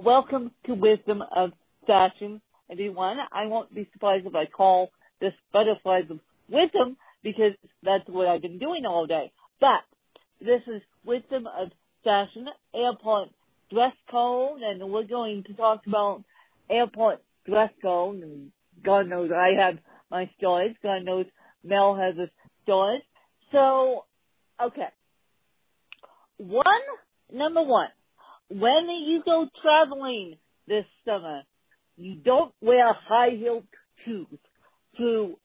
Welcome to Wisdom of Fashion, everyone. I won't be surprised if I call this Butterflies of Wisdom because that's what I've been doing all day. But this is Wisdom of Fashion, airport dress code, and we're going to talk about airport dress code. And God knows I have my stories. God knows Mel has his stories. So, okay. One, number one, when you go traveling this summer, you don't wear high-heeled shoes to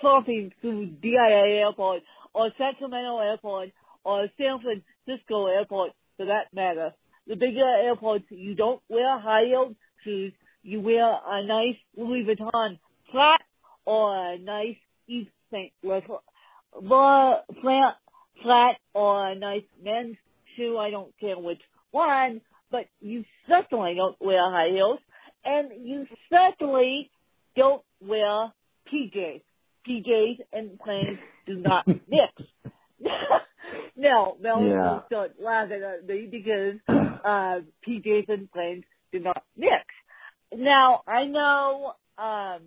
crossing through DIA Airport or Sacramento Airport or San Francisco Airport for that matter. The bigger airports, you don't wear high-heeled shoes. You wear a nice Louis Vuitton flat or a nice Yves Saint Laurent flat, flat or a nice men's shoe. I don't care which one, but you certainly don't wear high heels, and you certainly don't wear PJs. PJs and planes do not mix. no, Mel Yeah. start laughing at me because uh, PJs and planes do not mix. Now, I know um,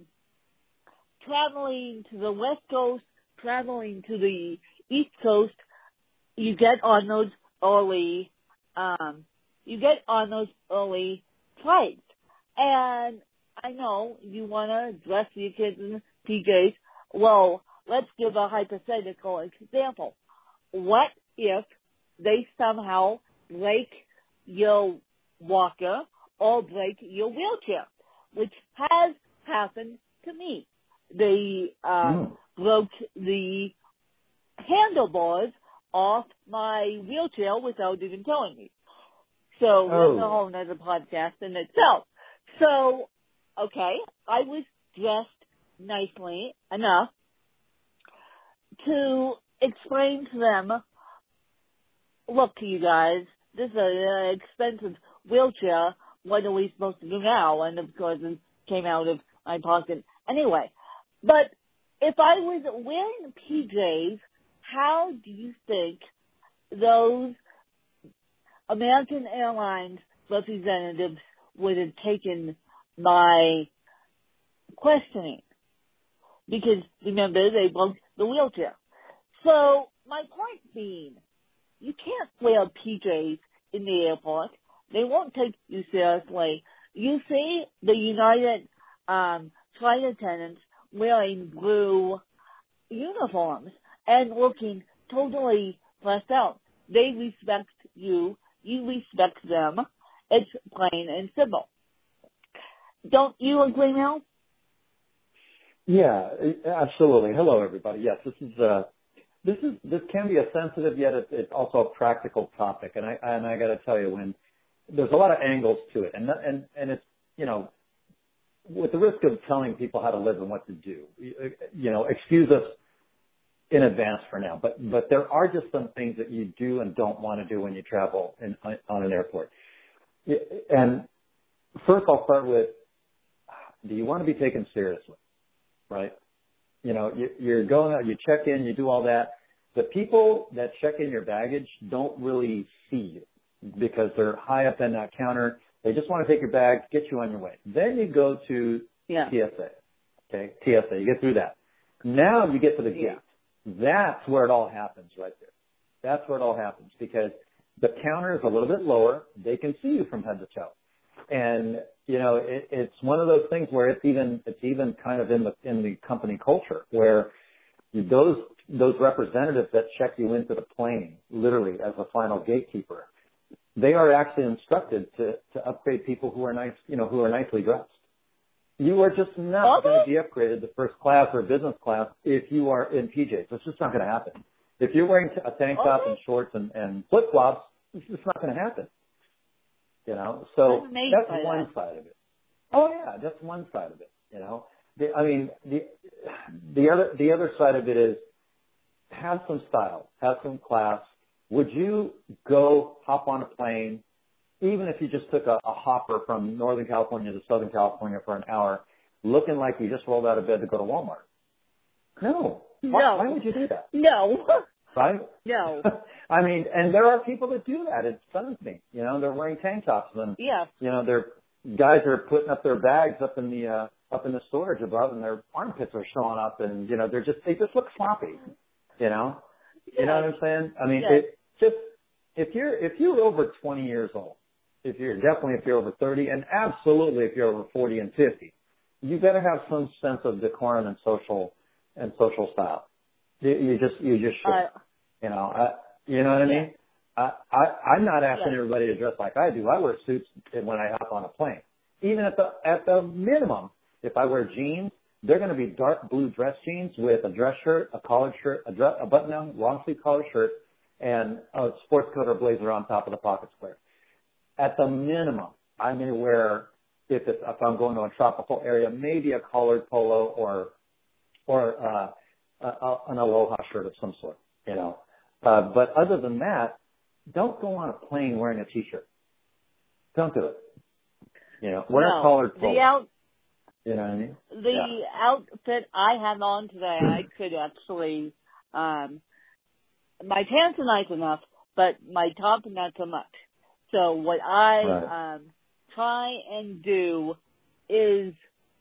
traveling to the West Coast, traveling to the East Coast, you get on those early, um, you get on those early flights. And I know you want to dress your kids in PJs. Well, let's give a hypothetical example. What if they somehow break your walker or break your wheelchair, which has happened to me. They uh, Mm. broke the handlebars off my wheelchair without even telling me. So oh. that's a Oh. whole nother podcast in itself. So, okay, I was dressed nicely enough to explain to them, look to you guys, this is an uh, expensive wheelchair, what are we supposed to do now? And of course it came out of my pocket anyway. But if I was wearing PJs, how do you think those American Airlines representatives would have taken my questioning? Because remember, they broke the wheelchair. So my point being, you can't wear PJs in the airport. They won't take you seriously. You see the United um, flight attendants wearing blue uniforms and looking totally fleshed out. They respect you. You respect them. It's plain and simple. Don't you agree, Mel? Yeah, absolutely. Hello, everybody. Yes, this is uh, this is this can be a sensitive yet it's, it's also a practical topic, and I and I got to tell you, when there's a lot of angles to it, and and and it's you know, with the risk of telling people how to live and what to do, you know, excuse us in advance for now, but but there are just some things that you do and don't want to do when you travel in, on an airport. And first, I'll start with: Do you want to be taken seriously? right? You know, you, you're going out, you check in, you do all that. The people that check in your baggage don't really see you because they're high up in that counter. They just want to take your bag, get you on your way. Then you go to Yeah. TSA. Okay, TSA. You get through that. Now you get to the gate. That's where it all happens right there. That's where it all happens because the counter is a little bit lower. They can see you from head to toe. And, you know, it, it's one of those things where it's even, it's even kind of in the, in the company culture where those, those representatives that check you into the plane, literally as a final gatekeeper, they are actually instructed to, to upgrade people who are nice, you know, who are nicely dressed. You are just not going to be upgraded to first class or business class if you are in PJs. It's just not going to happen. If you're wearing a tank top and shorts and, and flip flops, it's just not going to happen. You know, so that's one that. side of it. Oh yeah, that's one side of it. You know, the, I mean, the the other the other side of it is have some style, have some class. Would you go hop on a plane, even if you just took a, a hopper from Northern California to Southern California for an hour, looking like you just rolled out of bed to go to Walmart? No. Why, No. why would you do that? No. Right? No. I mean, and there are people that do that. It stuns me. You know, they're wearing tank tops and Yeah. you know, they're guys are putting up their bags up in the uh up in the storage above and their armpits are showing up and you know, they're just they just look sloppy. You know? You know what I'm saying? I mean Yes. it just if you're if you're over twenty years old, if you're definitely if you're over thirty and absolutely if you're over forty and fifty, you better have some sense of decorum and social and social style. You, you just you just should. Uh, You know, I, you know what I mean? I, I, I'm not asking Yeah. everybody to dress like I do. I wear suits when I hop on a plane. Even at the, at the minimum, if I wear jeans, they're going to be dark blue dress jeans with a dress shirt, a collared shirt, a, dress, a button-down long sleeve collared shirt, and a sports coat or blazer on top of the pocket square. At the minimum, I may wear, if it's, if I'm going to a tropical area, maybe a collared polo or, or, uh, a, a, an aloha shirt of some sort, you know. Uh, but other than that, don't go on a plane wearing a t-shirt. Don't do it. You know, wear no, a collared polo. The out you know what I mean? the Yeah. outfit I have on today, I could actually, um, my pants are nice enough, but my top not so much. So what I Right. um, try and do is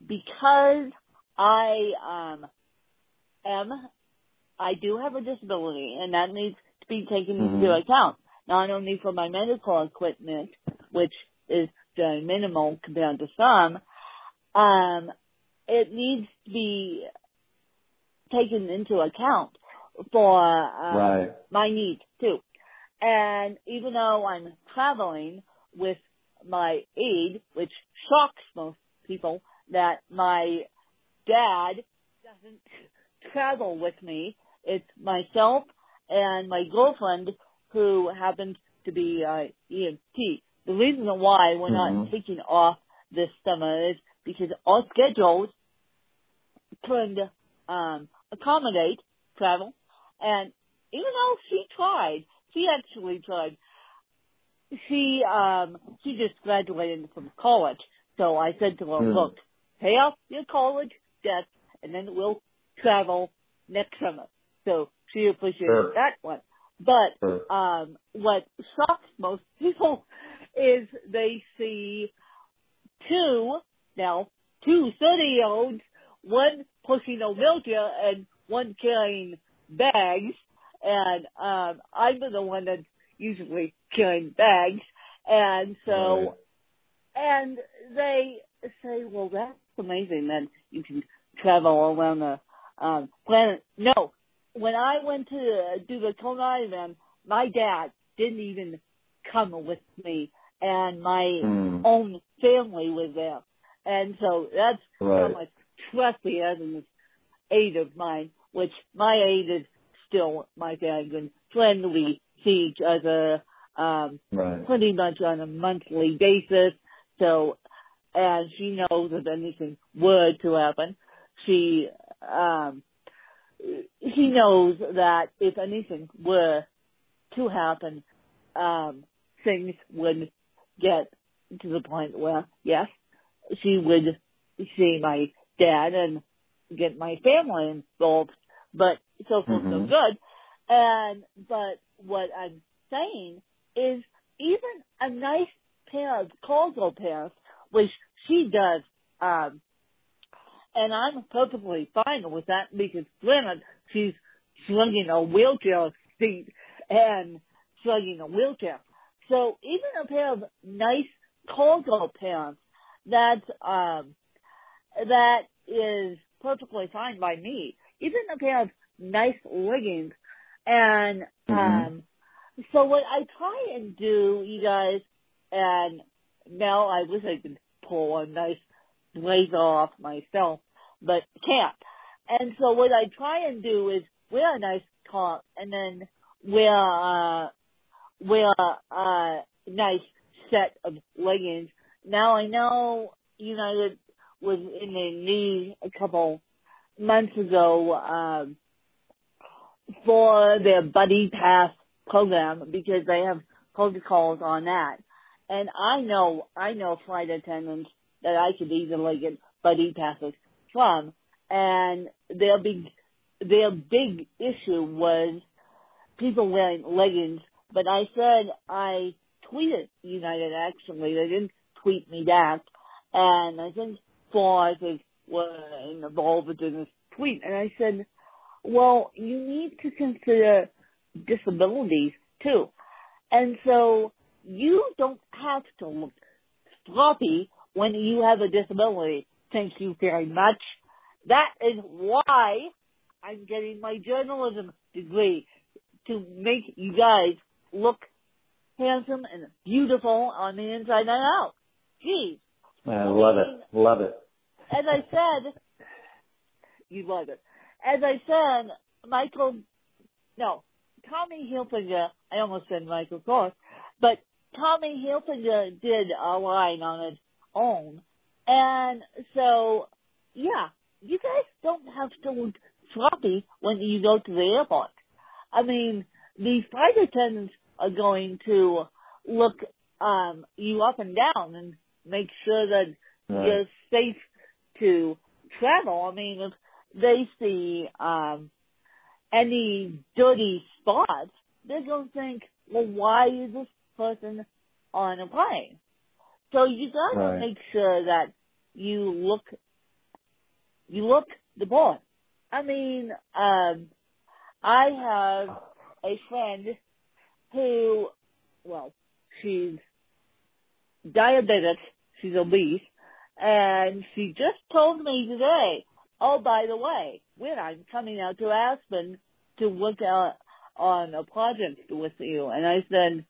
because I um, am, I do have a disability, and that needs to be taken into Mhm. account. Not only for my medical equipment, which is very minimal compared to some, um, it needs to be taken into account for um, Right. my needs too. And even though I'm traveling with my aide, which shocks most people, that my dad doesn't travel with me. It's myself and my girlfriend who happens to be uh, EMT. The reason why we're not Mhm. taking off this summer is because our schedules couldn't um, accommodate travel. And even though she tried, she actually tried. She um she just graduated from college, so I said to her, Hmm. "Look, pay off your college debt, and then we'll travel next summer." So she appreciated Sure. that one. But Sure. um, what shocks most people is they see two now two 30 year olds, one pushing a wheelchair and one carrying bags, and um, I'm the one that's usually carrying bags, and so and they say, well, that's amazing that you can travel around the um, planet. No, when I went to do the Kona event, my dad didn't even come with me, and my Mm. own family was there. And so that's how much trust he has in this aide of mine, which my aide is still my dad and friend. We see each other um, Right. pretty much on a monthly basis. So, and she knows if anything were to happen, she, um, she knows that if anything were to happen, um, things would get to the point where, yes, she would see my dad and get my family involved, but so far so Mhm. good. And, but what I'm saying is even a nice pair of cargo pants, which she does, um, and I'm perfectly fine with that because granted, she's slugging a wheelchair seat and slugging a wheelchair. So even a pair of nice cargo pants that um that is perfectly fine by me. Even a pair of nice leggings and Mhm. um so what I try and do, you guys, and now I wish I could pull a nice blazer off myself, but can't. And so what I try and do is wear a nice top and then wear uh wear a nice set of leggings. Now I know United was in the knee a couple months ago um, for their buddy pass program because they have protocols on that. And I know I know flight attendants that I could easily get buddy passes from, and their big their big issue was people wearing leggings, but I said I tweeted United actually. They didn't tweet me back. And I think four, I think, were involved in this tweet. And I said, well, you need to consider disabilities too. And so you don't have to look sloppy when you have a disability. Thank you very much. That is why I'm getting my journalism degree to make you guys look handsome and beautiful on the inside and out. Geez. I love it. Love it. As I said, you love it. As I said, Michael, no, Tommy Hilfiger, I almost said Michael Kors, but Tommy Hilfiger did a line on its own. And so, yeah, you guys don't have to look sloppy when you go to the airport. I mean, the flight attendants are going to look um, you up and down and make sure that Right. you're safe to travel. I mean, if they see um, any dirty spots, they're going to think, well, why is this person on a plane? So you got to Right. make sure that you look, you look the part. I mean, um, I have a friend who, well, she's diabetic, she's obese, and she just told me today, oh, by the way, when I'm coming out to Aspen to work out on a project with you, and I said,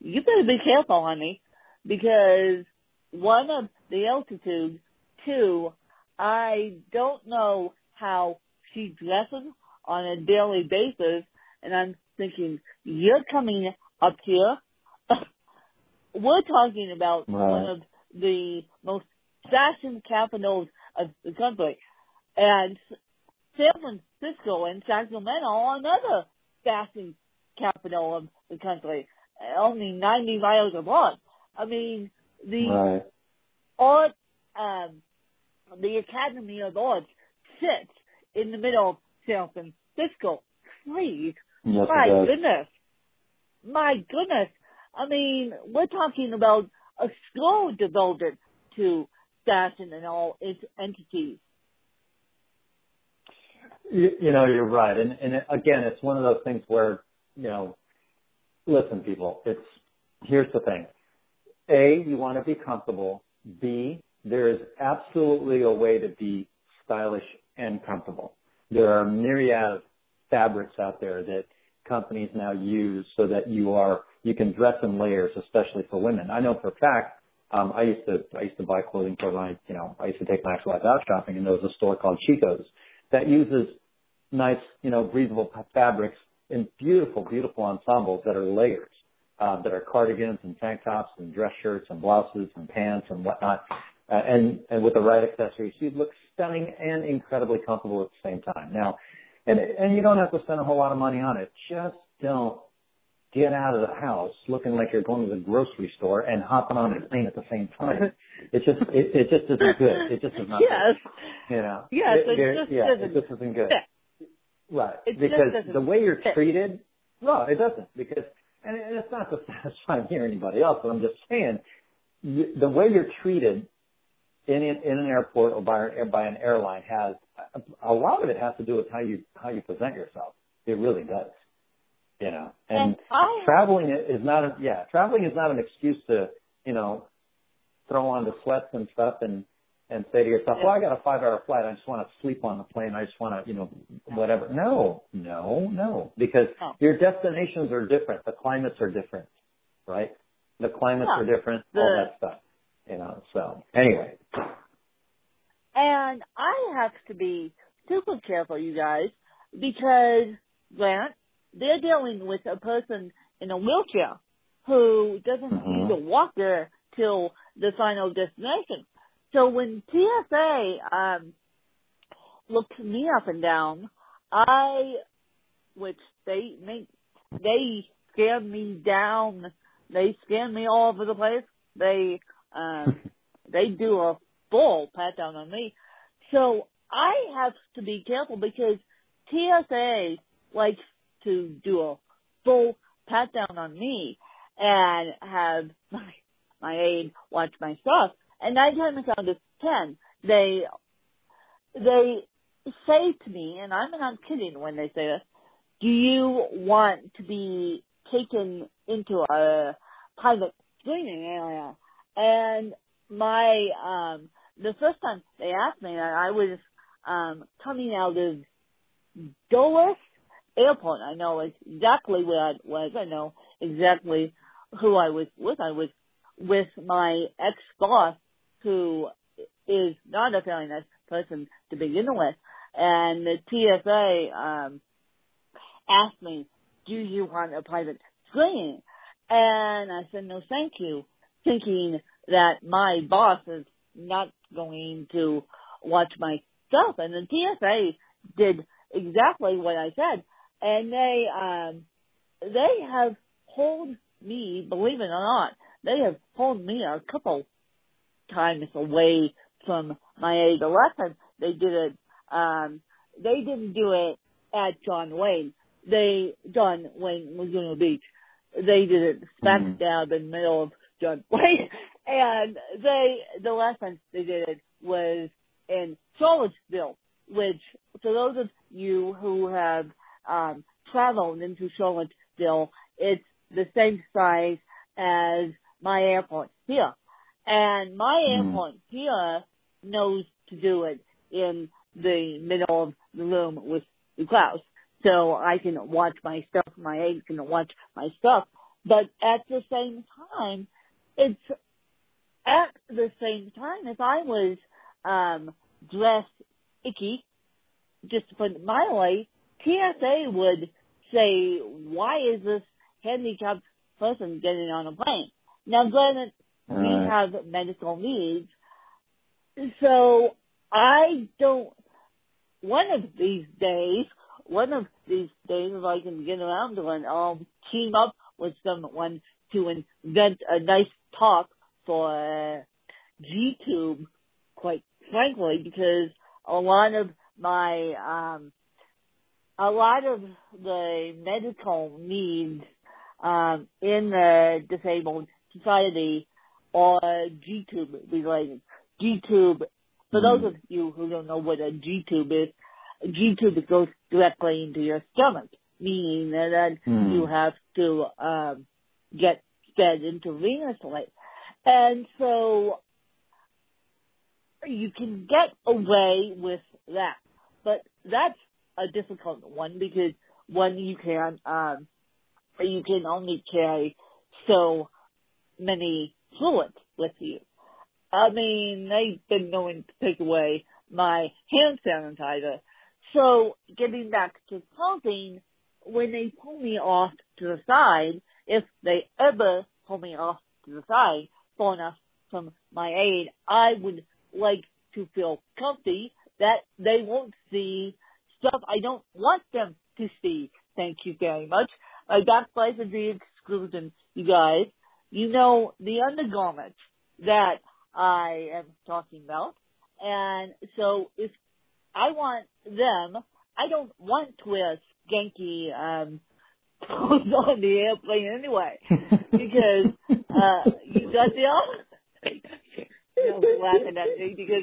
you better be careful, honey, because one of the altitude, two, I don't know how she dresses on a daily basis, and I'm thinking, you're coming up here. We're talking about Right. one of the most fashion capitals of the country, and San Francisco and Sacramento are another fashion capital of the country, only 90 miles apart. I mean, the Right. art, um, the Academy of Arts sits in the middle of San Francisco. Please, Yes, my goodness, my goodness. I mean, we're talking about a school devoted to fashion and all its entities. You, you know, you're right. And, and again, it's one of those things where, you know, listen, people, it's, here's the thing. A, you want to be comfortable. B, there is absolutely a way to be stylish and comfortable. There are myriad of fabrics out there that companies now use so that you are, you can dress in layers, especially for women. I know for a fact, um, I used to, I used to buy clothing for my, you know, I used to take my ex-wife out shopping and there was a store called Chico's that uses nice, you know, breathable fabrics in beautiful, beautiful ensembles that are layers, uh, that are cardigans and tank tops and dress shirts and blouses and pants and whatnot. Uh, and, and with the right accessories, you look stunning and incredibly comfortable at the same time. Now, and, and you don't have to spend a whole lot of money on it. Just don't get out of the house looking like you're going to the grocery store and hopping on a plane at the same time. It just, it, it just isn't good. It just is not Yes, good. You know? Yes, it there- just yeah, doesn't it just isn't good. fit. Right. It because the way you're fit. treated, no, it doesn't. Because, and and it's not to satisfy me or anybody else, but I'm just saying, the way you're treated in an, in an airport or by, an- by an airline has, a lot of it has to do with how you, how you present yourself. It really does. You know, and, and I traveling is not, a, yeah, traveling is not an excuse to, you know, throw on the sweats and stuff and, and say to yourself, well, I got a five hour flight. I just want to sleep on the plane. I just want to, you know, whatever. No, no, no, because No. your destinations are different. The climates are different, right? The climates Yeah. are different, all that stuff, you know, so anyway. And I have to be super careful, you guys, because, Grant, they're dealing with a person in a wheelchair who doesn't Mhm. need a walker till the final destination. So when TSA um, looked me up and down, I, which they make, they scan me down, they scan me all over the place. They, um, they do a full pat down on me. So I have to be careful because TSA likes to do a full pat down on me and have my, my aide watch my stuff. And nine times out of ten, they, they say to me, and I'm not kidding when they say this, do you want to be taken into a private screening area? And my, um, the first time they asked me that, I was, um, coming out of Dulles Airport. I know exactly where I was. I know exactly who I was with. I was with my ex-boss who is not a very nice person to begin with. And the TSA, um, asked me, do you want a private screening? And I said, no, thank you, thinking that my boss is not going to watch my stuff. And the TSA did exactly what I said. And they, um, they have pulled me, believe it or not, they have pulled me a couple times away from my A lesson. They did it, um, they didn't do it at John Wayne. They, John Wayne Laguna Beach. They did it smack mm-hmm. down in the middle of John Wayne. And they, the last time they did it was in Charlottesville, which, for those of you who have, um, traveled into Charlottesville, it's the same size as my airport here. And my mm. airport here knows to do it in the middle of the room with the clouds. So I can watch my stuff, my aide can watch my stuff. But at the same time, it's at the same time, if I was um dressed icky, just to put it mildly, TSA would say, why is this handicapped person getting on a plane? Now granted, right. we have medical needs, so I don't, one of these days, one of these days if I can get around to it, I'll team up with someone to invent a nice talk for G-Tube, quite frankly, because a lot of my, um, a lot of the medical needs um, in the disabled society are G-tube related. G-tube, for those of you who don't know what a G-tube is, G-tube goes directly into your stomach, meaning that mm. you have to um, get fed intravenously. And so you can get away with that. But that's a difficult one because one you can um you can only carry so many fluids with you. I mean, they've been known to take away my hand sanitizer. So getting back to clothing, when they pull me off to the side, if they ever pull me off to the side far enough from my aide, I would like to feel comfy that they won't see stuff I don't want them to see. Thank you very much. My back flies are the exclusion, you guys. You know the undergarments that I am talking about. And so if I want them, I don't want to wear skanky um clothes on the airplane anyway. Because uh you got the you laughing at me because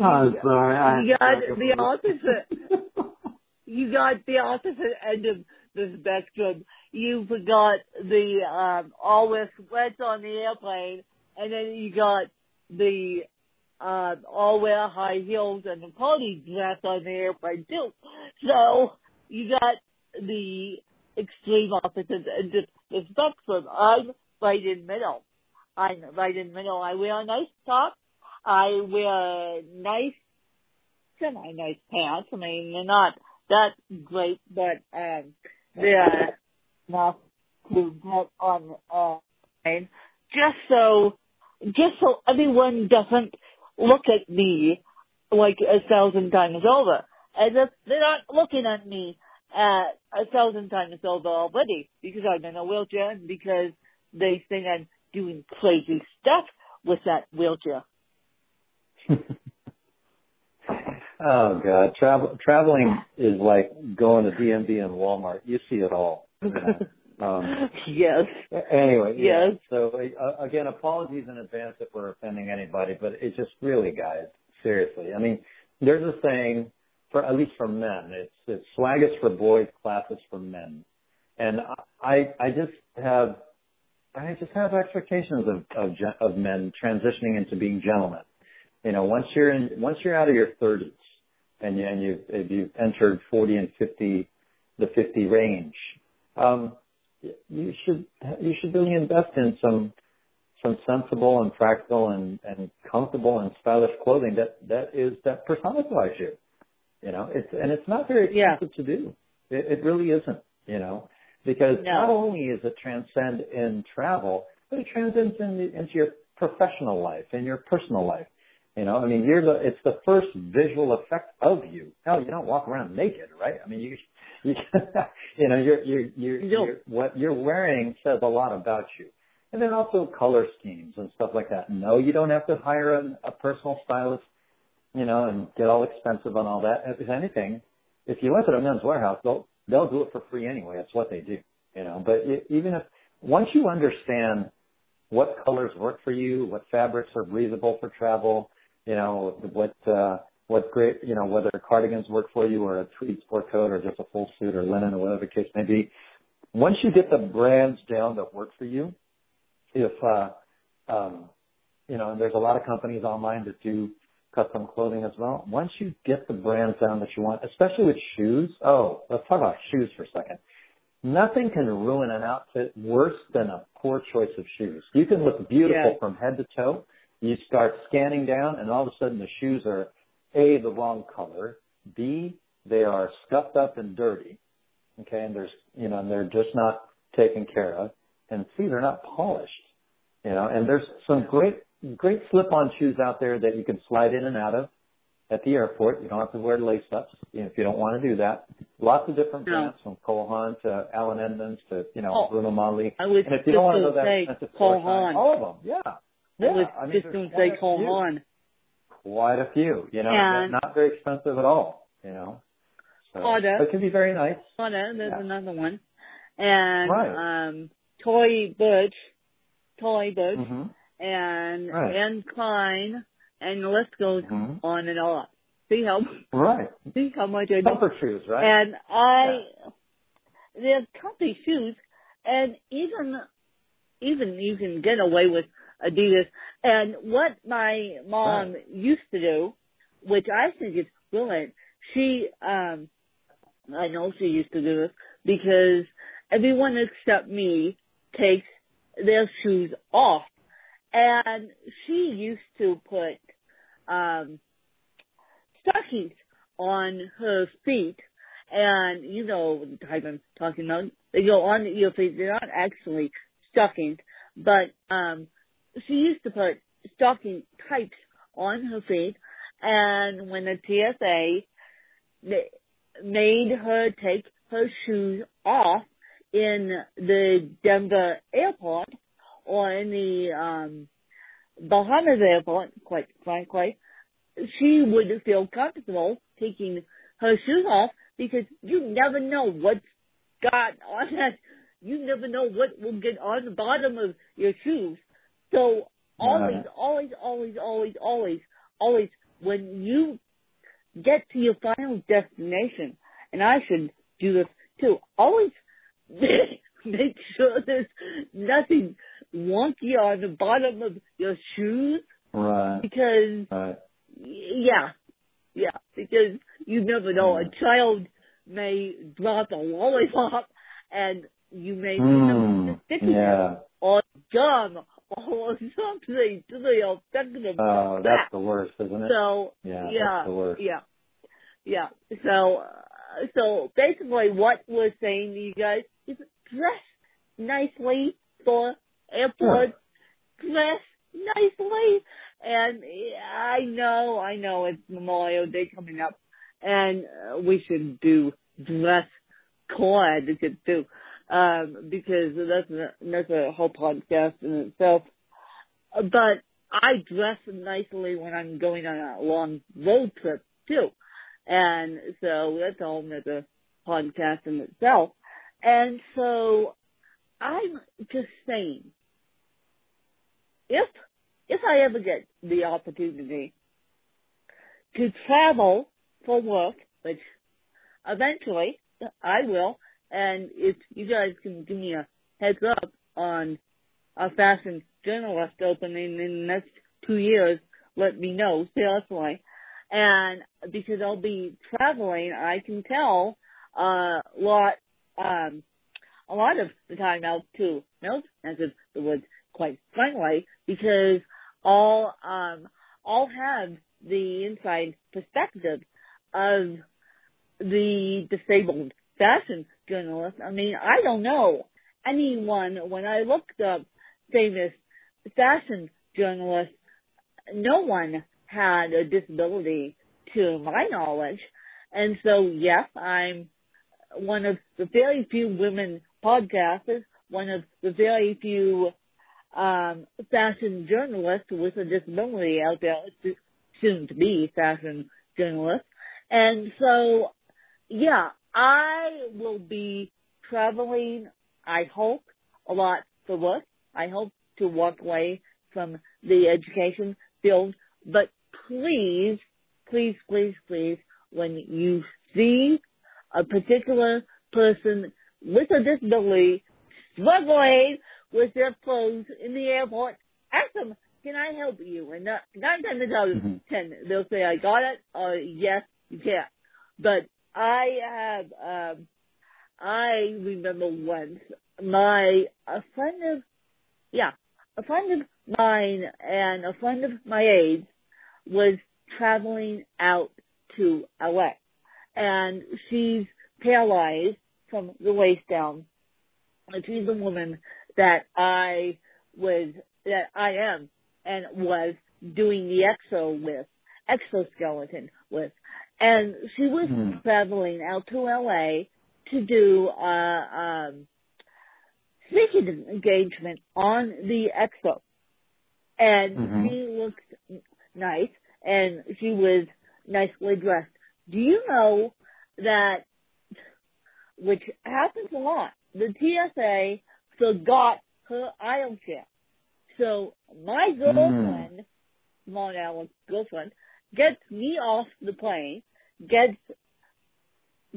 oh, you, sorry. you got the opposite. you got the opposite end of the spectrum. You forgot the um, all wear sweats on the airplane, and then you got the uh, all wear high heels and the party dress on the airplane too. So you got the extreme opposite and of the spectrum. I'm right in middle. I'm right in the middle. I wear a nice top. I wear nice, semi-nice pants. I mean, they're not that great, but um, they're enough to get on uh, just so, just so everyone doesn't look at me like a thousand times over, as if they're not looking at me uh, a thousand times over already because I'm in a wheelchair and because they think I'm doing crazy stuff with that wheelchair. oh God, travel traveling is like going to DMV and Walmart. You see it all. Um, yes. Anyway, yeah. Yes. So uh, again, apologies in advance if we're offending anybody, but it's just really, guys, seriously. I mean, there's a saying for at least for men. It's it's swag is for boys, class is for men, and I I just have I just have expectations of of of men transitioning into being gentlemen. You know, once you're in once you're out of your 30s and you and you've if you've entered 40 and 50 the 50 range, um, you should you should really invest in some some sensible and practical and, and comfortable and stylish clothing that that is that personifies you. You know, it's and it's not very Yeah. expensive to do. It, it really isn't. You know, because No. not only is it transcend in travel, but it transcends in, into your professional life and your personal life. You know, I mean, you're the it's the first visual effect of you. Hell, you don't walk around naked, right? I mean, you you know, you're you're you're, you're what you're wearing says a lot about you. And then also color schemes and stuff like that. No, you don't have to hire a, a personal stylist, you know, and get all expensive on all that. If anything, if you went to the Men's Wearhouse, they'll they'll do it for free anyway. That's what they do, you know. But it, even if once you understand what colors work for you, what fabrics are breathable for travel, you know, what uh, what great, you know, whether cardigans work for you or a tweed sport coat or just a full suit or linen or whatever the case may be. Once you get the brands down that work for you, if uh, um, you know, and there's a lot of companies online that do custom clothing as well. Once you get the brands down that you want, especially with shoes. Oh, let's talk about shoes for a second. Nothing can ruin an outfit worse than a poor choice of shoes. You can look beautiful Yeah. from head to toe. You start scanning down and all of a sudden the shoes are A, the wrong color, B, they are scuffed up and dirty. Okay, and there's you know, and they're just not taken care of. And C, they're not polished. You know, and there's some great great slip-on shoes out there that you can slide in and out of at the airport. You don't have to wear lace-ups you know, if you don't want to do that. Lots of different No. brands from Cole Haan to Allen Edmonds to you know Oh, Bruno Magli. I was And if you just don't want to go to that say expensive Cole for a time, Haan. all of them, yeah. I Yeah, was I mean, just going to say Cole. Haan. Quite a few, you know, And- not very expensive at all, you know. So, but it can be very nice. Prada, there's Yeah. another one. And Right. um Tory Burch, Tory Burch, hmm and Right. Anne Klein, and the list goes hmm on and on. See how Right. see how much I. Comfort shoes, right? And I, they're comfy shoes, and even, even you can get away with Adidas. And what my mom used to do, which I think is brilliant, she, um, I know she used to do this because everyone except me takes their shoes off. And she used to put, um, stockings on her feet. And you know the type I'm talking about. They go on your feet. They're not actually stockings, but um, she used to put stocking types on her feet. And when the TSA made her take her shoes off in the Denver airport or in the um, Bahamas airport, quite frankly, she would feel comfortable taking her shoes off because you never know what's got on that. You never know what will get on the bottom of your shoes. So always, always, always, always, always, always, when you get to your final destination, and I should do this too, always make sure there's nothing wonky on the bottom of your shoes Right. because Right. yeah, yeah, because you never know. A child may drop a lollipop, and you may Mm, sticking yeah. or gum or something to the effect of Oh, that. that's the worst, isn't it? So Yeah, yeah, that's the worst. yeah, yeah. So uh, so basically, what we're saying to you guys is dress nicely for airport. Dress nicely, and I know, I know it's Memorial Day coming up, and uh, we should do dress code too, um, because that's a, that's a whole podcast in itself. But I dress nicely when I'm going on a long road trip too. And so that's all another podcast in itself. And so I'm just saying, if if I ever get the opportunity to travel for work, which eventually I will, and if you guys can give me a heads up on a fashion journalist opening in the next two years, let me know seriously. And because I'll be traveling, I can tell a lot, um, a lot of the time out to milk as if the woods quite frankly, because all, um, all have the inside perspective of the disabled fashion journalist. I mean, I don't know anyone when I looked up famous fashion journalists, no one had a disability to my knowledge. And so, yes, I'm one of the very few women podcasters, one of the very few um, fashion journalists with a disability out there, soon to be fashion journalist. And so, yeah, I will be traveling, I hope, a lot for work. I hope to walk away from the education field. But please, please, please, please, when you see a particular person with a disability struggling with their clothes in the airport, ask them, can I help you? And nine times out of mm-hmm. ten, they'll say, I got it, or yes, you can. But I have, um, I remember once my, a friend of, yeah, a friend of mine and a friend of my age was traveling out to LA and she's paralyzed from the waist down. And she's a woman that I was, that I am and was doing the exo with, exoskeleton with. And she was mm-hmm. traveling out to LA to do, a um, speaking engagement on the expo, And mm-hmm. she looked nice and she was nicely dressed. Do you know that, which happens a lot, the TSA forgot her aisle chair. So my hmm. girlfriend, mm. Allen's girlfriend, gets me off the plane, gets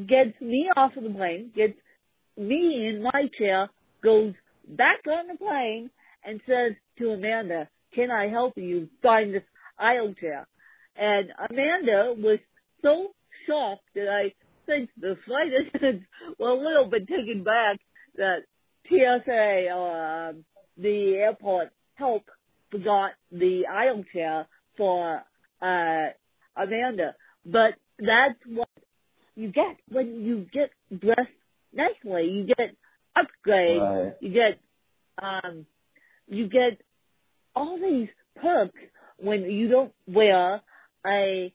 gets me off of the plane, gets me in my chair, goes back on the plane, and says to Amanda, "Can I help you find this aisle chair?" And Amanda was so shocked that I think the flight attendants were a little bit taken back that TSA or um, the airport help forgot the aisle chair for uh, Amanda. But that's what you get when you get dressed nicely. You get upgrade. Right. You get um, you get all these perks when you don't wear a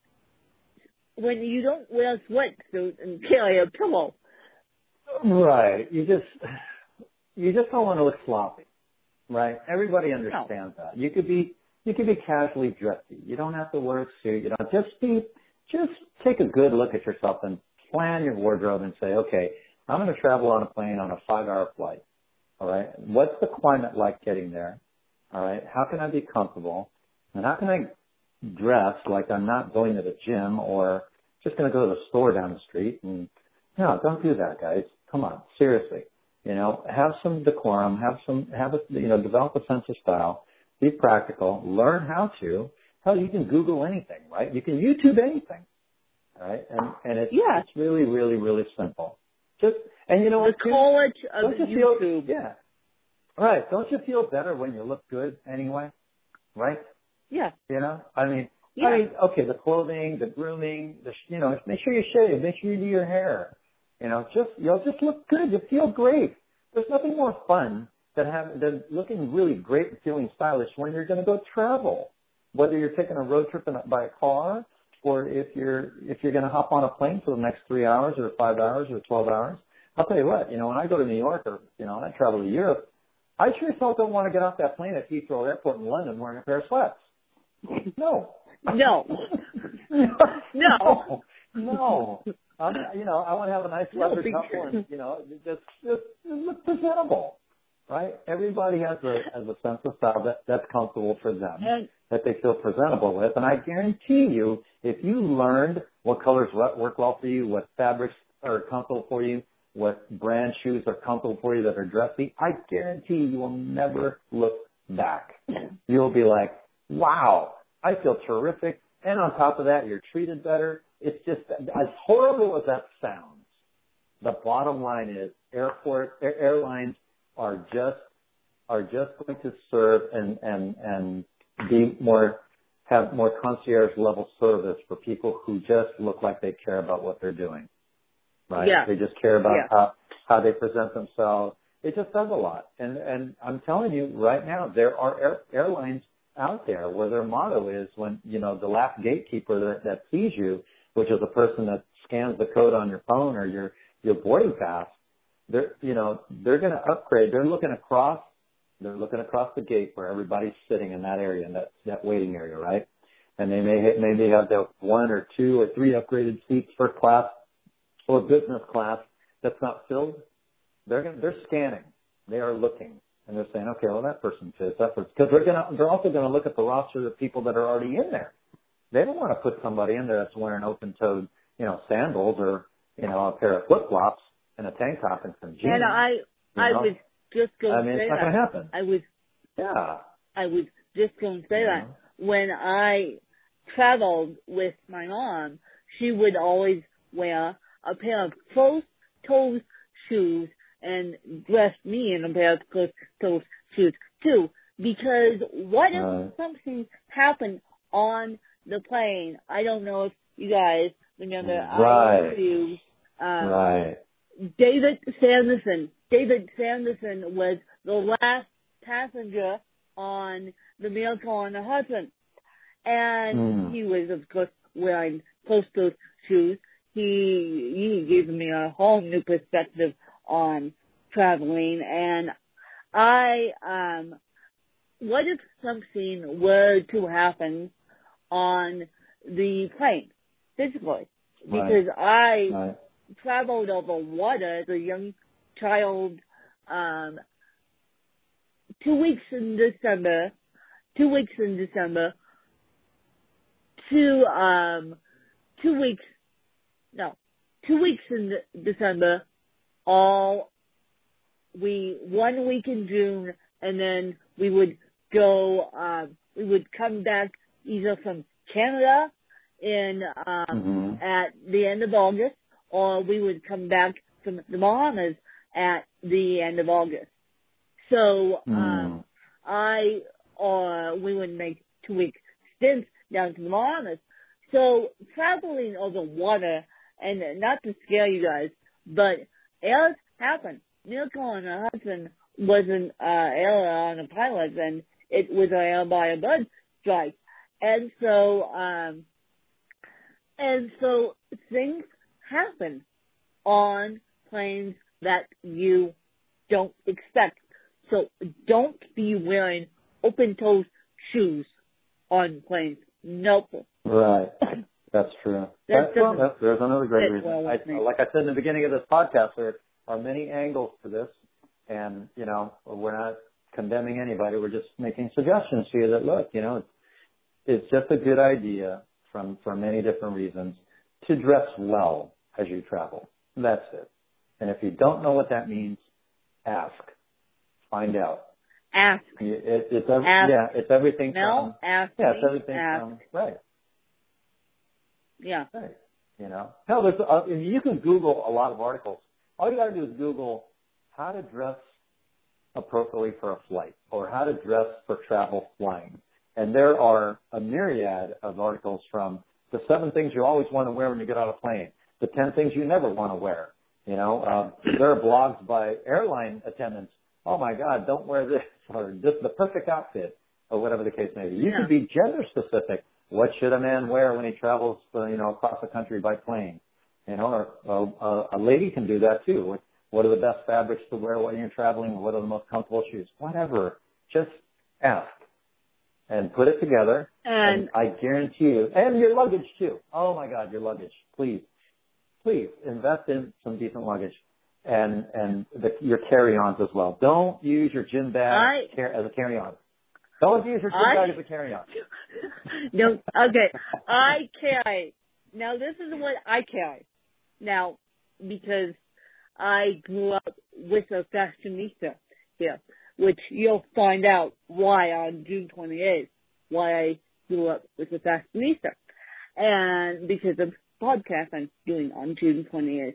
when you don't wear a sweatsuit and carry a pillow. Right. You just you just don't want to look sloppy right? Everybody understands no. that. You could be you could be casually dressy. You don't have to wear a suit. You know, just be just take a good look at yourself and plan your wardrobe and say, okay, I'm going to travel on a plane on a five-hour flight. All right, what's the climate like getting there? All right, how can I be comfortable? And how can I dress like I'm not going to the gym or just going to go to the store down the street? And no, don't do that, guys. Come on, seriously. You know, have some decorum, have some, have a, you know, develop a sense of style, be practical, learn how to. Hell, you can Google anything, right? You can YouTube anything, right? And and it's yeah. it's really, really, really simple. Just and you know the college of you YouTube. Feel, yeah, right. Don't you feel better when you look good anyway? Right? Yeah. You know, I mean, yeah. I mean, okay, the clothing, the grooming, the you know, make sure you shave, make sure you do your hair, you know, just you'll just look good. You feel great. There's nothing more fun than having than looking really great and feeling stylish when you're going to go travel. Whether you're taking a road trip in a, by a car, or if you're if you're going to hop on a plane for the next three hours or five hours or twelve hours. I'll tell you what, you know, when I go to New York or you know, when I travel to Europe, I sure as hell don't want to get off that plane at Heathrow Airport in London wearing a pair of sweats. No. No. no. No. I'm, you know, I want to have a nice leather couple and, you know, just, just look presentable. right? Everybody has a has a sense of style that that's comfortable for them, And that they feel presentable with. And I guarantee you, if you learned what colors work well for you, what fabrics are comfortable for you, what brand shoes are comfortable for you that are dressy, I guarantee you will never look back. You'll be like, wow, I feel terrific. And on top of that, you're treated better. It's just as horrible as that sounds. The bottom line is airport airlines are just are just going to serve and and and be more have more concierge level service for people who just look like they care about what they're doing. Right? Yeah. They just care about Yeah. how how they present themselves. It just does a lot. And and I'm telling you right now, there are air, airlines out there where their motto is when you know the last gatekeeper that, that sees you, which is a person that scans the code on your phone or your your boarding pass. They're you know they're going to upgrade. They're looking across. They're looking across the gate where everybody's sitting in that area, in that that waiting area, right? And they may maybe have the one or two or three upgraded seats first class or business class that's not filled. They're gonna, they're scanning. They are looking and they're saying, okay, well that person fits. That person because they're gonna they're also gonna look at the roster of people that are already in there. They don't want to put somebody in there that's wearing open-toed, you know, sandals or you know a pair of flip-flops and a tank top and some jeans. and I I know? was just going I to mean, say it's not that. going to happen. I was Yeah. I was just going to say that when I traveled with my mom, she would always wear a pair of closed-toed shoes and dress me in a pair of closed-toed shoes too. Because what if Right. something happened on the plane? I don't know if you guys remember Right. I interviewed um, Right. David Sanderson. David Sanderson was the last passenger on the Miracle on the Hudson. And Mm. he was, of course, wearing closed-toed shoes. He, he gave me a whole new perspective on traveling. And I, um, what if something were to happen on the plane, physically? Right. Because I Right. Traveled over water as a young child um two weeks in December two weeks in December two um two weeks no two weeks in De- December all we one week in June and then we would go um we would come back either from Canada in um Mhm. at the end of August or we would come back from the Bahamas at the end of August. So um Mm. I or we would make two week stints down to the Bahamas. So traveling over water and not to scare you guys, but errors happened. Miracle on the Hudson wasn't uh error on a pilot and it was an error by a bird strike. And so um and so things happen on planes that you don't expect. So don't be wearing open-toed shoes on planes. Nope. Right. That's true. That well, that's, there's another great reason. well I, like I said in the beginning of this podcast, there are many angles to this, and you know we're not condemning anybody. We're just making suggestions to you that look, you know, it's, it's just a good idea from for many different reasons to dress well as you travel. That's it. And if you don't know what that means, ask, find out. Ask. It, it's ev- Ask. yeah, it's everything Mel, from ask yeah, it's everything ask. from right. Yeah. Right. You know, hell, there's uh, you can Google a lot of articles. All you got to do is Google how to dress appropriately for a flight or how to dress for travel flying, and there are a myriad of articles from the seven things you always want to wear when you get on a plane, the ten things you never want to wear. You know, um, there are blogs by airline attendants. Oh my God, don't wear this or this the perfect outfit or whatever the case may be. You Yeah. can be gender specific. What should a man wear when he travels, uh, you know, across the country by plane? You know, or uh, a lady can do that too. What, what are the best fabrics to wear when you're traveling? What are the most comfortable shoes? Whatever. Just ask and put it together. And I guarantee you, and your luggage too. Oh my God, your luggage. Please, please invest in some decent luggage. and and the, your carry-ons as well. Don't use your gym bag I, as a carry-on. Don't use your gym I, bag as a carry-on. no, okay. I carry. Now this is what I carry. Now, because I grew up with a fashionista here, which you'll find out why on June 28th, why I grew up with a fashionista. And because of podcast I'm doing on June 28th.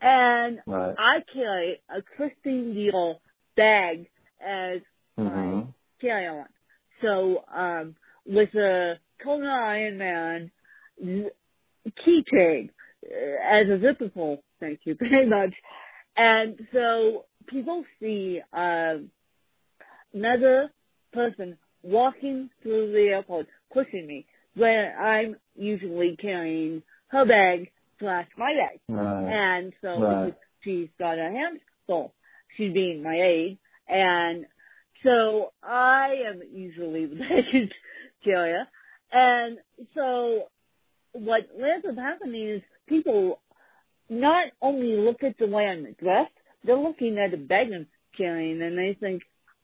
And right. I carry a Christian Dior bag as mm-hmm. my carry-on. So, um, with a Kona Iron Man keychain uh, as a zipper pull. Thank you very much. And so people see uh, another person walking through the airport pushing me when I'm usually carrying her bag slash my bag. Right. And so right. she's got a hands full. She's being my aide. And so I am usually the baggage carrier. And so what ends up happening is people not only look at the way I'm dressed, they're looking at the bag I'm carrying and they think,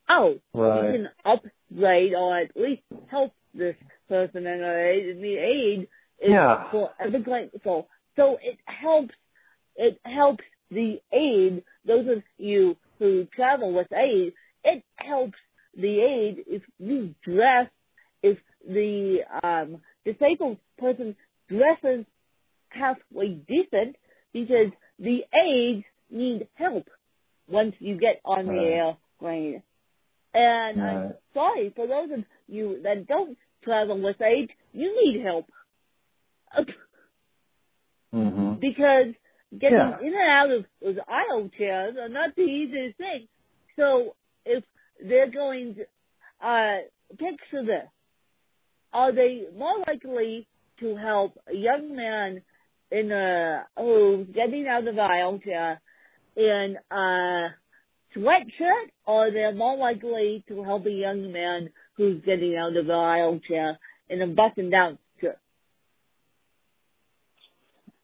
oh, right. you can upgrade or at least help this person and the aid is yeah. for the grateful. So it helps, it helps the aid, those of you who travel with aid, it helps the aid if you dress, if the um, disabled person dresses halfway decent because the aides need help once you get on the airplane. And right. I'm sorry for those of you that don't travel with aides, you need help. Mm-hmm. Because getting yeah. in and out of those aisle chairs are not the easiest thing. So if they're going to, uh, picture this, are they more likely to help a young man in a who's getting out of the aisle chair in a sweatshirt, or they're more likely to help a young man who's getting out of the aisle chair in a button-down shirt?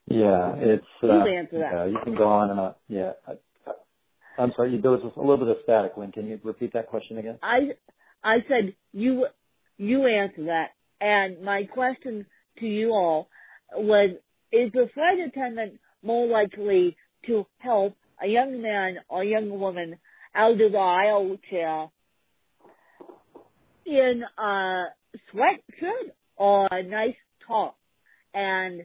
Yeah, it's. Please uh, answer that. Yeah, you can go on and on. Yeah. I'm sorry, there was a little bit of static, Lynn. Can you repeat that question again? I I said you you answer that, and my question to you all was: Is the flight attendant more likely to help a young man or young woman out of the aisle chair in a sweatshirt or a nice top? And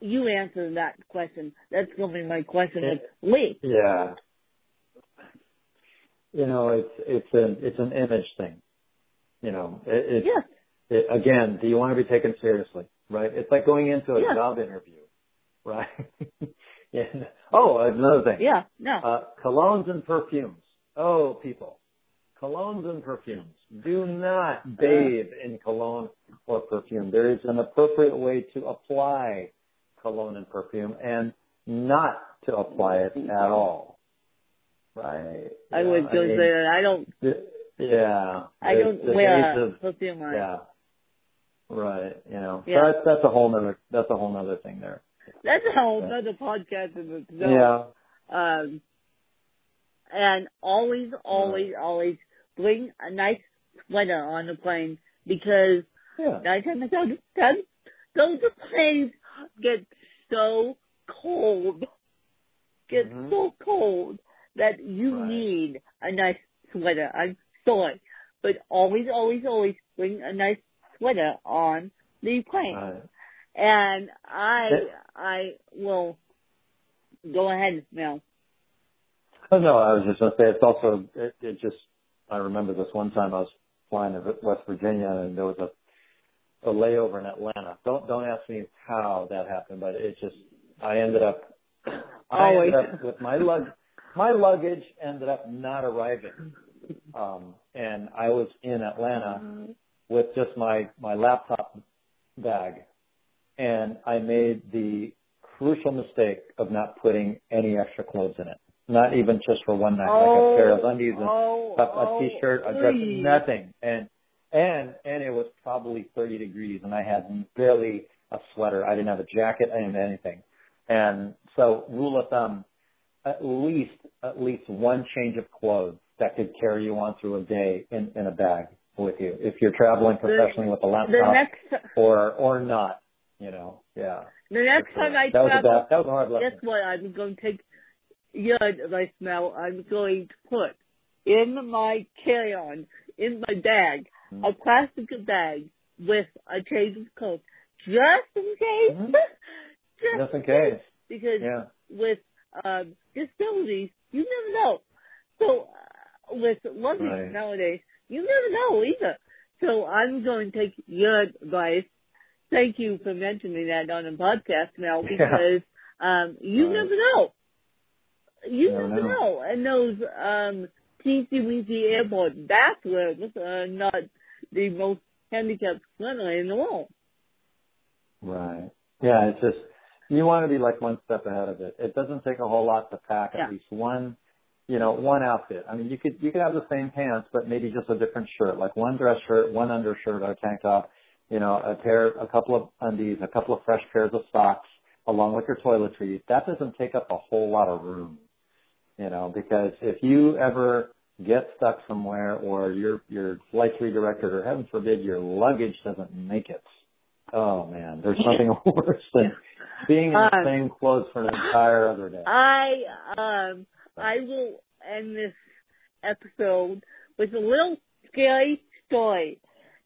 you answer that question. That's going to be my question with Lee. Yeah. You know, it's it's an it's an image thing. You know, it, it's Yes. it, again, do you want to be taken seriously? Right? It's like going into a Yeah. job interview, right? yeah. Oh, another thing. Yeah. No. Uh, colognes and perfumes. Oh, people. Colognes and perfumes. Do not bathe in cologne or perfume. There is an appropriate way to apply cologne and perfume and not to apply it at all. Right. I Yeah, was going to mean, say that I don't. the- Yeah. I the- don't the wear of- perfume on. yeah. Right. You know, so Yeah. that's, that's a whole nother, that's a whole nother thing there. That's a whole Yeah. other podcast in itself. Yeah. Um, and always, always, always bring a nice sweater on the plane because Yeah. nine times out of ten, those planes get so cold, get Mhm. so cold that you Right. need a nice sweater. I'm sorry, but always, always, always bring a nice sweater on the plane. Right. And I, It- I will go ahead, Mel. Oh, no, I was just going to say it's also, it, it just, I remember this one time I was flying to West Virginia and there was a, a layover in Atlanta. Don't, don't ask me how that happened, but it just, I ended up, I ended up with my lug, my luggage ended up not arriving. Um, and I was in Atlanta with just my, my laptop bag and I made the crucial mistake of not putting any extra clothes in it. Not even just for one night, like a pair of undies and oh, a, a oh, t-shirt, a dress, please. nothing. And, and, and it was probably 30 degrees and I had barely a sweater. I didn't have a jacket. I didn't have anything. And so rule of thumb, at least at least one change of clothes that could carry you on through a day in, in a bag with you if you're traveling professionally with a laptop next, or or not. You know, yeah. The next time I that travel, was a, that was a hard lesson. guess what? I'm going to take your advice now. I'm going to put in my carry-on, in my bag. A plastic bag with a change of clothes, just in case. Mhm. just, Just in case. Because Yeah. with um, disabilities, you never know. So uh, with luggage Right. nowadays, you never know either. So I'm going to take your advice. Thank you for mentioning that on a podcast now Yeah. because um, you Right. never know. You Never never know. know. And those um, teensy weensy airport bathrooms are not the most handicapped friendly in the world. Right. Yeah, it's just you want to be like one step ahead of it. It doesn't take a whole lot to pack Yeah. at least one, you know, one outfit. I mean, you could you could have the same pants, but maybe just a different shirt, like one dress shirt, one undershirt or tank top, you know, a pair, a couple of undies, a couple of fresh pairs of socks, along with your toiletries. That doesn't take up a whole lot of room, you know, because if you ever get stuck somewhere or your your flight's redirected or heaven forbid your luggage doesn't make it. Oh man, there's nothing worse than being in the Um, same clothes for an entire other day. I um I will end this episode with a little scary story.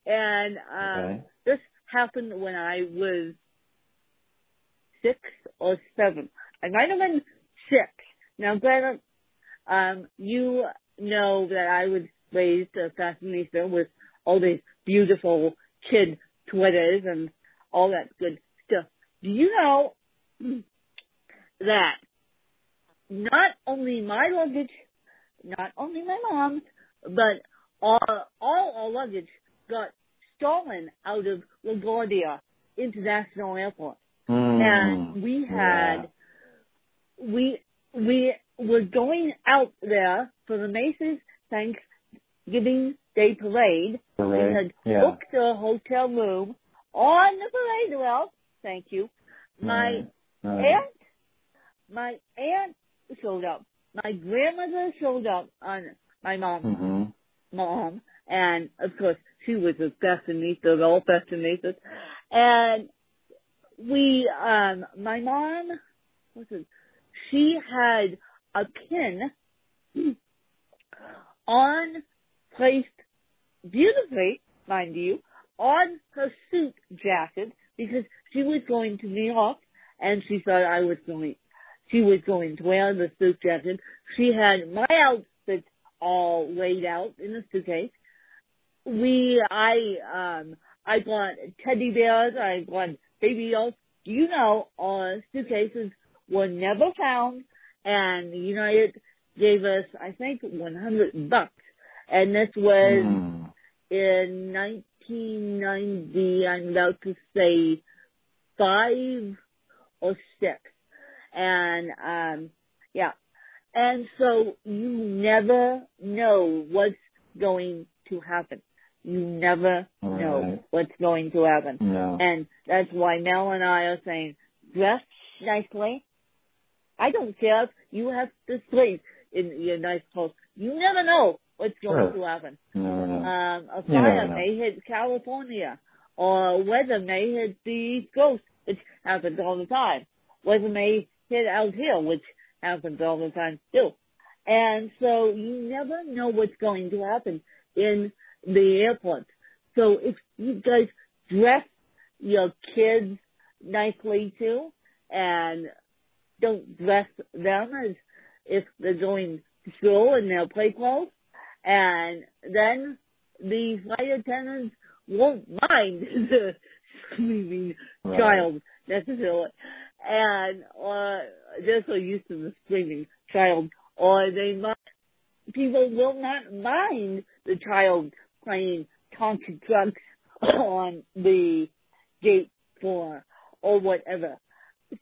And um Okay. this happened when I was six or seven. I might have been six. Now granted, um you know that I was raised a fashionista with all these beautiful kid sweaters and all that good stuff. Do you know that not only my luggage, not only my mom's, but all, all our luggage got stolen out of LaGuardia International Airport. Mm, And we had, we, we were going out there for the Macy's Thanksgiving Day Parade. yeah. We had Yeah. booked a hotel room on the parade route. Thank you. My aunt, my aunt showed up. My grandmother showed up on my mom's hmm mom, and of course she was a fashionista all fashionistas. And we, um, my mom, what's it? She had a pin on placed beautifully, mind you, on her suit jacket because she was going to New York and she thought I was going, she was going to wear the suit jacket. She had my outfit all laid out in a suitcase. We, I, um, I got teddy bears, I got baby dolls. You know, our suitcases were never found and United gave us, I think, 100 bucks. And this was Mm. in 1990, I'm about to say five or six. And, um, yeah. And so you never know what's going to happen. You never know what's going to happen. And that's why Mel and I are saying, dress nicely. I don't care if you have to sleep in your nice clothes. You never know what's going Sure. to happen. No, no. Um, a fire may hit California, or weather may hit the East Coast, which happens all the time. Weather may hit out here, which happens all the time too. And so you never know what's going to happen in the airport. So if you guys dress your kids nicely too, and don't dress them as if they're going to school in their play clothes, and then the flight attendants won't mind the screaming Right. child necessarily, and or they're so used to the screaming child, or they might people will not mind the child playing Tonka trucks on the gate floor or whatever.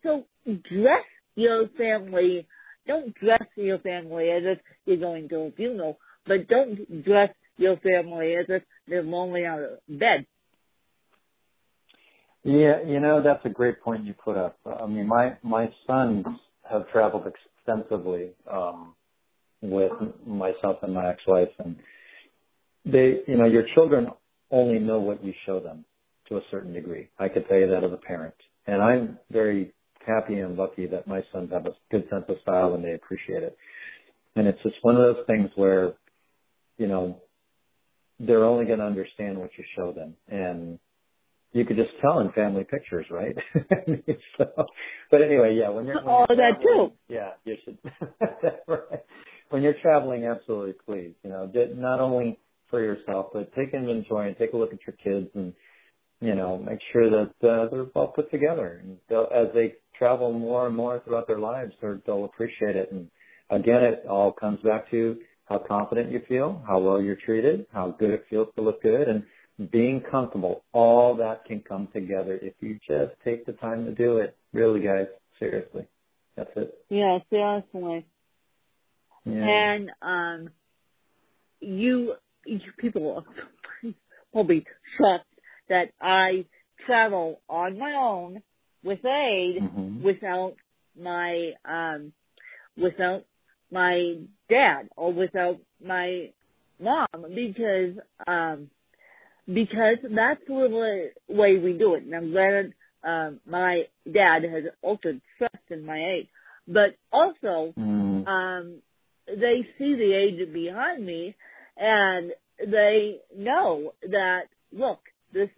So dress your family. Don't dress your family as if you're going to a funeral, but don't dress your family as if they're lonely out of bed. Yeah, you know that's a great point you put up. I mean, my my son's have traveled extensively um, with myself and my ex-wife, and they, you know, your children only know what you show them to a certain degree. I could tell you that as a parent, and I'm very happy and lucky that my sons have a good sense of style and they appreciate it. And it's just one of those things where, you know, they're only going to understand what you show them, and you could just tell in family pictures, right? so, but anyway, yeah, when you're when all you're that too. Yeah, you should. right. When you're traveling, absolutely, please, you know, not only for yourself, but take inventory and take a look at your kids and you know make sure that uh, they're well put together. And as they travel more and more throughout their lives, they'll appreciate it. And again, it all comes back to how confident you feel, how well you're treated, how good it feels to look good, and being comfortable. All that can come together if you just take the time to do it. Really, guys, seriously. That's it. Yeah, seriously. Yeah. And um, you, you people will be shocked that I travel on my own with aid Mhm. without my um without my dad or without my mom because um because that's the way we do it. Now granted um my dad has altered trust in my aid. But also Mm. um they see the aid behind me and they know that look, this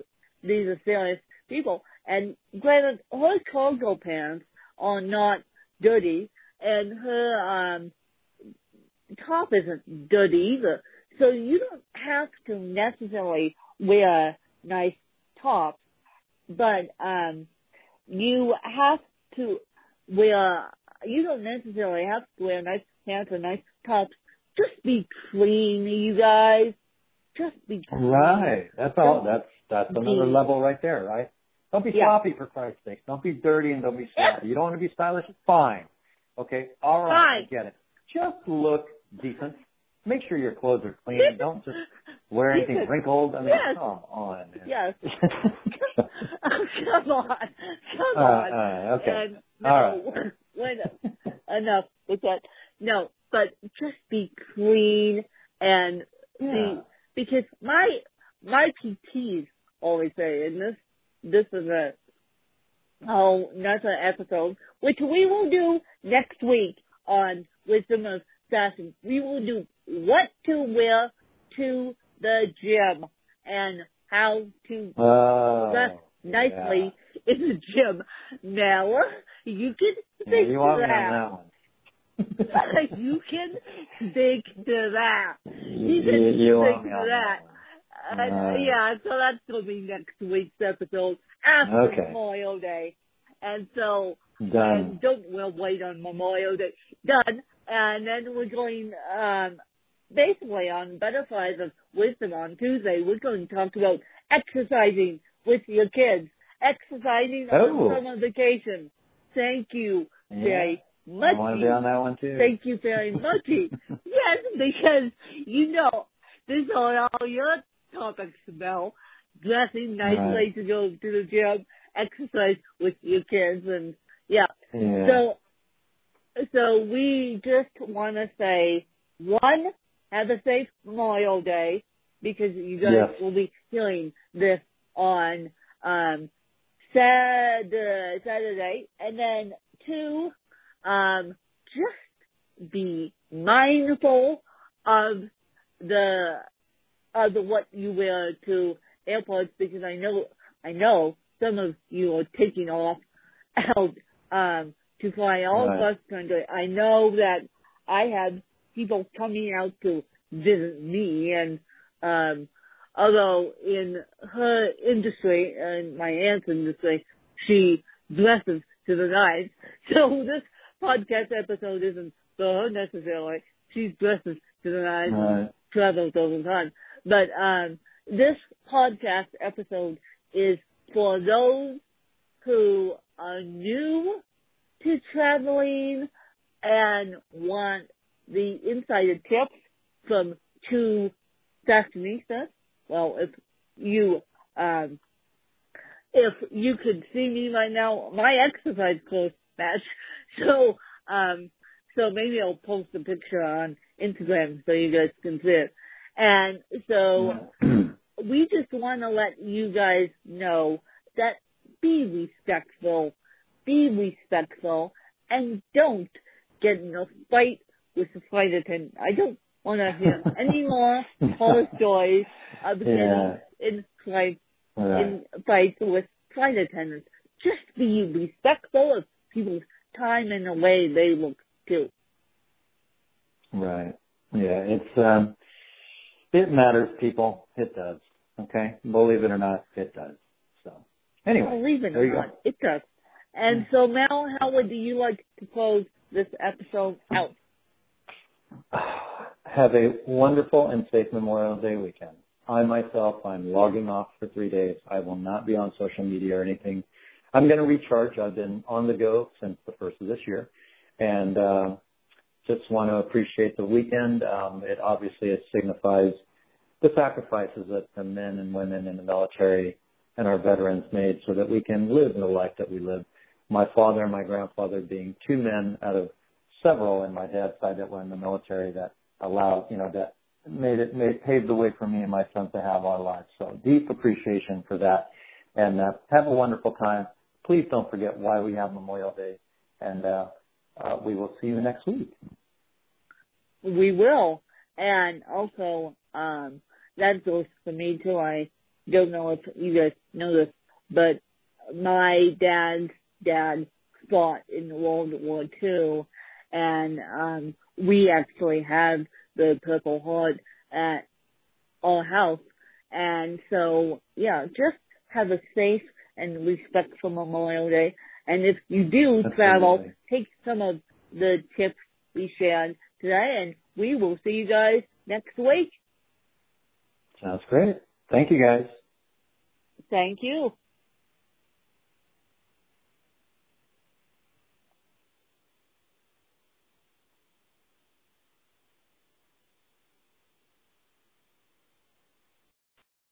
these are serious people and granted her cargo pants are not dirty and her um top isn't dirty either. So you don't have to necessarily wear nice tops, but um you have to wear you don't necessarily have to wear nice pants or nice tops. Just be clean, you guys. Just be. Right. That's all. That's that's another level right there, right? Don't be Yeah. sloppy for Christ's sake. Don't be dirty and don't be sloppy. You don't want to be stylish? Fine. Okay. All right. I Fine. get it. Just look decent. Make sure your clothes are clean. Don't just wear anything wrinkled. I mean, Yes. come on, man. Yes. come on. Come Uh, on. uh, okay. And no, All wait, enough with that. No, but just be clean and Yeah. be because my my PTs always say, and this this is a oh another episode which we will do next week on Wisdom of Fashion. We will do what to wear to the gym and how to Oh, dress nicely in the gym. Now you can Yeah. think you to want me on that. that one. you can think to that. You can you- you want think me to that. Uh, yeah, so that's going to be next week's episode after Okay. Memorial Day. And so, one. Done. don't we'll wait on Memorial Day. Done. And then we're going, um, basically on Butterflies of Wisdom on Tuesday, we're going to talk about exercising with your kids. Exercising Oh. on summer vacation. Thank you Yeah. Very I want to be on that one too. Thank you very much. yes, because you know this is all your topics about dressing nicely Right. to go to the gym, exercise with your kids, and yeah. Yeah. So, so we just want to say one, have a safe Memorial Day because you guys Yes. will be hearing this on um, Saturday, Saturday, and then two, um, just be mindful of the of the what you wear to airports because I know I know some of you are taking off out um to fly all Right. across the country. I know that I have people coming out to visit me and um although in her industry and my aunt's industry she dresses to the nines. So this podcast episode isn't for her necessarily. She's dresses to the nines and Right. travels all the time. But um, this podcast episode is for those who are new to traveling and want the insider tips from two fashionistas. Well, if you um, if you could see me right now, my exercise clothes match. So Um, so maybe I'll post a picture on Instagram so you guys can see it. And so we just want to let you guys know that be respectful, be respectful, and don't get in a fight with the flight attendant. I don't want to hear any more horror stories of Yeah. getting in flight Right. in fights with flight attendants. Just be respectful of people's time and the way they look too. Right. Yeah, it's um it matters, people. It does. Okay? Believe it or not, it does. So anyway. Believe it or you go. not, it does. And so, Mel, how would you like to close this episode out? Have a wonderful and safe Memorial Day weekend. I myself, I'm logging off for three days. I will not be on social media or anything. I'm going to recharge. I've been on the go since the first of this year, and uh, just want to appreciate the weekend. Um, it obviously it signifies the sacrifices that the men and women in the military and our veterans made so that we can live the life that we live. My father and my grandfather being two men out of several in my dad's side that were in the military that allowed, you know, that made it, made, paved the way for me and my son to have our lives. So deep appreciation for that. And uh, have a wonderful time. Please don't forget why we have Memorial Day. And uh, uh, we will see you next week. We will. And also, um, that goes for me too. I don't know if you guys know this, but my dad's dad fought in World War II, and um, we actually have the Purple Heart at our house. And so, yeah, just have a safe and respectful Memorial Day. And if you do travel, take some of the tips we shared today, and we will see you guys next week. Sounds great. Thank you guys. Thank you.